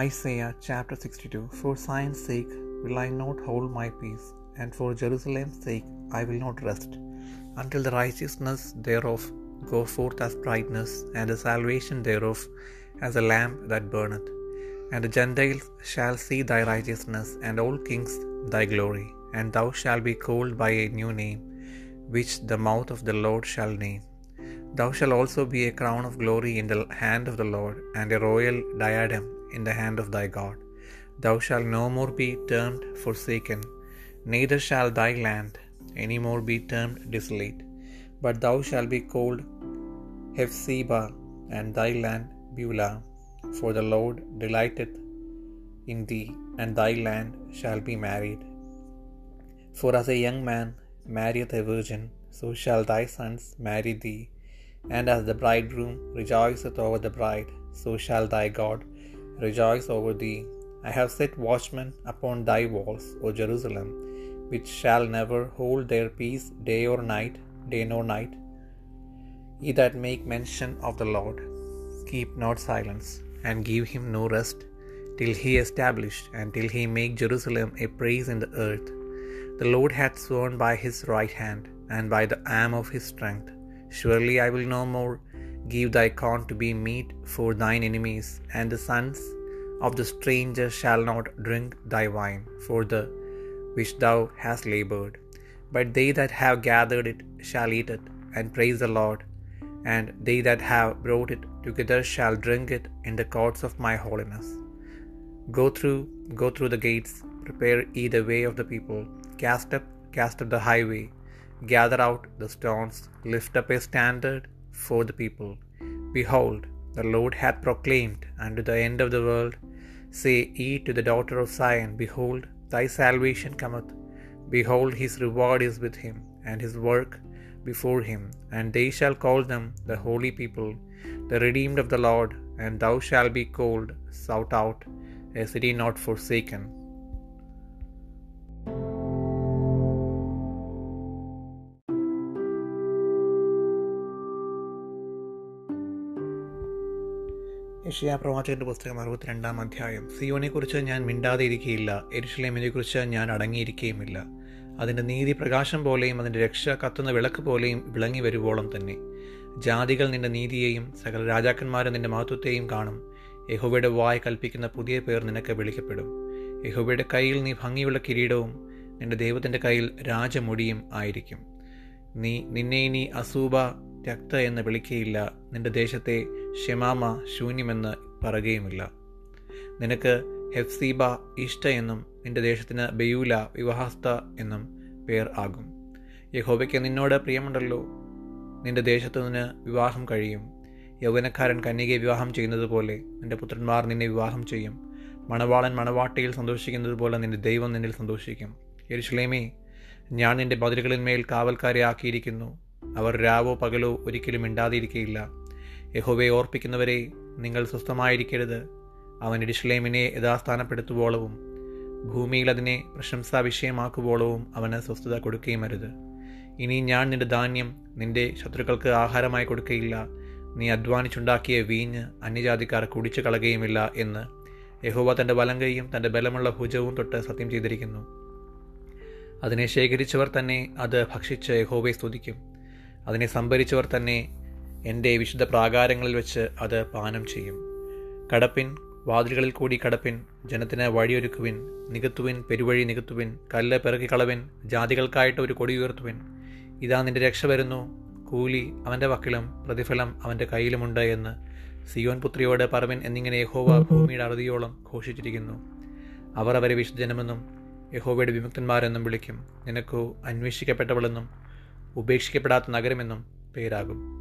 Isaiah chapter 62 For Zion's sake will I not hold my peace, and for Jerusalem's sake I will not rest, until the righteousness thereof go forth as brightness, and the salvation thereof as a lamp that burneth. And the Gentiles shall see thy righteousness, and all kings thy glory, and thou shalt be called by a new name, which the mouth of the Lord shall name. Thou shalt also be a crown of glory in the hand of the Lord, and a royal diadem in the hand of thy God. Thou shalt no more be termed forsaken, neither shall thy land any more be termed desolate, but thou shalt be called Hephzibah, and thy land Beulah, for the Lord delighteth in thee, and thy land shall be married. For as a young man marrieth a virgin, so shall thy sons marry thee. And as the bridegroom rejoiceth over the bride, so shall thy God rejoice over thee. I have set watchmen upon thy walls, O Jerusalem, which shall never hold their peace day or night, day nor night. Ye that make mention of the Lord, keep not silence, and give him no rest, till he establish, and till he make Jerusalem a praise in the earth. The Lord hath sworn by his right hand, and by the arm of his strength. Surely I will no more give thy corn to be meat for thine enemies, and the sons of the stranger shall not drink thy wine for the which thou hast labored. But they that have gathered it shall eat it, and praise the Lord. And they that have brought it together shall drink it in the courts of my holiness. Go through, go through the gates, prepare ye the way of the people, cast up, cast up the highway, gather out the stones, lift up a standard for the people. Behold, the Lord hath proclaimed unto the end of the world, say ye to the daughter of Zion, Behold, thy salvation cometh. Behold, his reward is with him, and his work before him, and they shall call them the holy people, the redeemed of the Lord, and thou shalt be called, sought out, a city not forsaken. യഷിയ പ്രവാചകന്റെ പുസ്തകം അറുപത്തിരണ്ടാം അധ്യായം. സിയോനെക്കുറിച്ച് ഞാൻ മിണ്ടാതെ ഇരിക്കുകയില്ല എരുഷലേമിനെക്കുറിച്ച് ഞാൻ അടങ്ങിയിരിക്കുകയുമില്ല അതിന്റെ നീതി പ്രകാശം പോലെയും അതിന്റെ രക്ഷ കത്തുന്ന വിളക്ക് പോലെയും വിളങ്ങി വരുവോളം തന്നെ. ജാതികൾ നിന്റെ നീതിയെയും സകല രാജാക്കന്മാരും നിന്റെ മഹത്വത്തെയും കാണും. യഹോവയുടെ വായ് കൽപ്പിക്കുന്ന പുതിയ പേർ നിനക്ക് വിളിക്കപ്പെടും. യഹോവയുടെ കയ്യിൽ നീ ഭംഗിയുള്ള കിരീടവും നിന്റെ ദൈവത്തിന്റെ കയ്യിൽ രാജമുടിയും ആയിരിക്കും. നീ നിന്നെ നീ അസൂബ രക്ത എന്ന് വിളിക്കുകയില്ല നിന്റെ ദേശത്തെ ഷെമാമ ശൂന്യമെന്ന് പറയുകയുമില്ല. നിനക്ക് ഹെഫ്സീബ ഇഷ്ട എന്നും നിന്റെ ദേശത്തിന് ബെയൂല വിവാഹസ്ഥ എന്നും പേർ ആകും. യഹോബയ്ക്ക് നിന്നോട് പ്രിയമുണ്ടല്ലോ. നിന്റെ ദേശത്തു നിന്ന് വിവാഹം കഴിയും. യൗവനക്കാരൻ കന്യകയെ വിവാഹം ചെയ്യുന്നത് പോലെ നിന്റെ പുത്രന്മാർ നിന്നെ വിവാഹം ചെയ്യും. മണവാളൻ മണവാട്ടിയിൽ സന്തോഷിക്കുന്നത് പോലെ നിന്റെ ദൈവം നിന്നിൽ സന്തോഷിക്കും. യെരുഷലേമേ ഞാൻ നിന്റെ ബതിലുകളിന്മേൽ കാവൽക്കാരെ ആക്കിയിരിക്കുന്നു അവർ രാവോ പകലോ ഒരിക്കലും മിണ്ടാതിരിക്കയില്ല. യഹോവയെ ഓർപ്പിക്കുന്നവരെ നിങ്ങൾ സ്വസ്ഥമായിരിക്കരുത്. അവൻ ഇടിഷ്ലേമിനെ യഥാസ്ഥാനപ്പെടുത്തുവോളവും ഭൂമിയിൽ അതിനെ പ്രശംസാ വിഷയമാക്കുവോളവും അവന് സ്വസ്ഥത കൊടുക്കുകയും അരുത്. ഇനി ഞാൻ നിന്റെ ധാന്യം നിന്റെ ശത്രുക്കൾക്ക് ആഹാരമായി കൊടുക്കുകയില്ല നീ അധ്വാനിച്ചുണ്ടാക്കിയ വീഞ്ഞ് അന്യജാതിക്കാർ കുടിച്ചു കളകുകയുമില്ല എന്ന് യഹോവ തന്റെ വലം കൈയും തന്റെ ബലമുള്ള ഭുജവും തൊട്ട് സത്യം ചെയ്തിരിക്കുന്നു. അതിനെ ശേഖരിച്ചവർ തന്നെ അത് ഭക്ഷിച്ച് യഹോവയെ സ്തുതിക്കും. അതിനെ സംഭരിച്ചവർ തന്നെ എന്റെ വിശുദ്ധ പ്രാകാരങ്ങളിൽ വെച്ച് അത് പാനം ചെയ്യും. കടപ്പിൻ വാതിലുകളിൽ കൂടി കടപ്പിൻ ജനത്തിന് വഴിയൊരുക്കുവിൻ നികത്തുവിൻ പെരുവഴി നികത്തുവിൻ കല്ല് പിറക്കിക്കളവിൻ ജാതികൾക്കായിട്ട് ഒരു കൊടി ഉയർത്തുവിൻ. ഇതാ നിന്റെ രക്ഷ വരുന്നു. കൂലി അവന്റെ വക്കിലും പ്രതിഫലം അവന്റെ കയ്യിലുമുണ്ട് എന്ന് സിയോൻ പുത്രിയോട് പറവൻ എന്നിങ്ങനെ യഹോവ ഭൂമിയുടെ അറുതിയോളം ഘോഷിച്ചിരിക്കുന്നു. അവർ അവരെ വിശുദ്ധജനമെന്നും യഹോവയുടെ വിമുക്തന്മാരെന്നും വിളിക്കും. നിനക്കു അന്വേഷിക്കപ്പെട്ടവളെന്നും ഉപേക്ഷിക്കപ്പെടാത്ത നഗരമെന്നും പേരാകും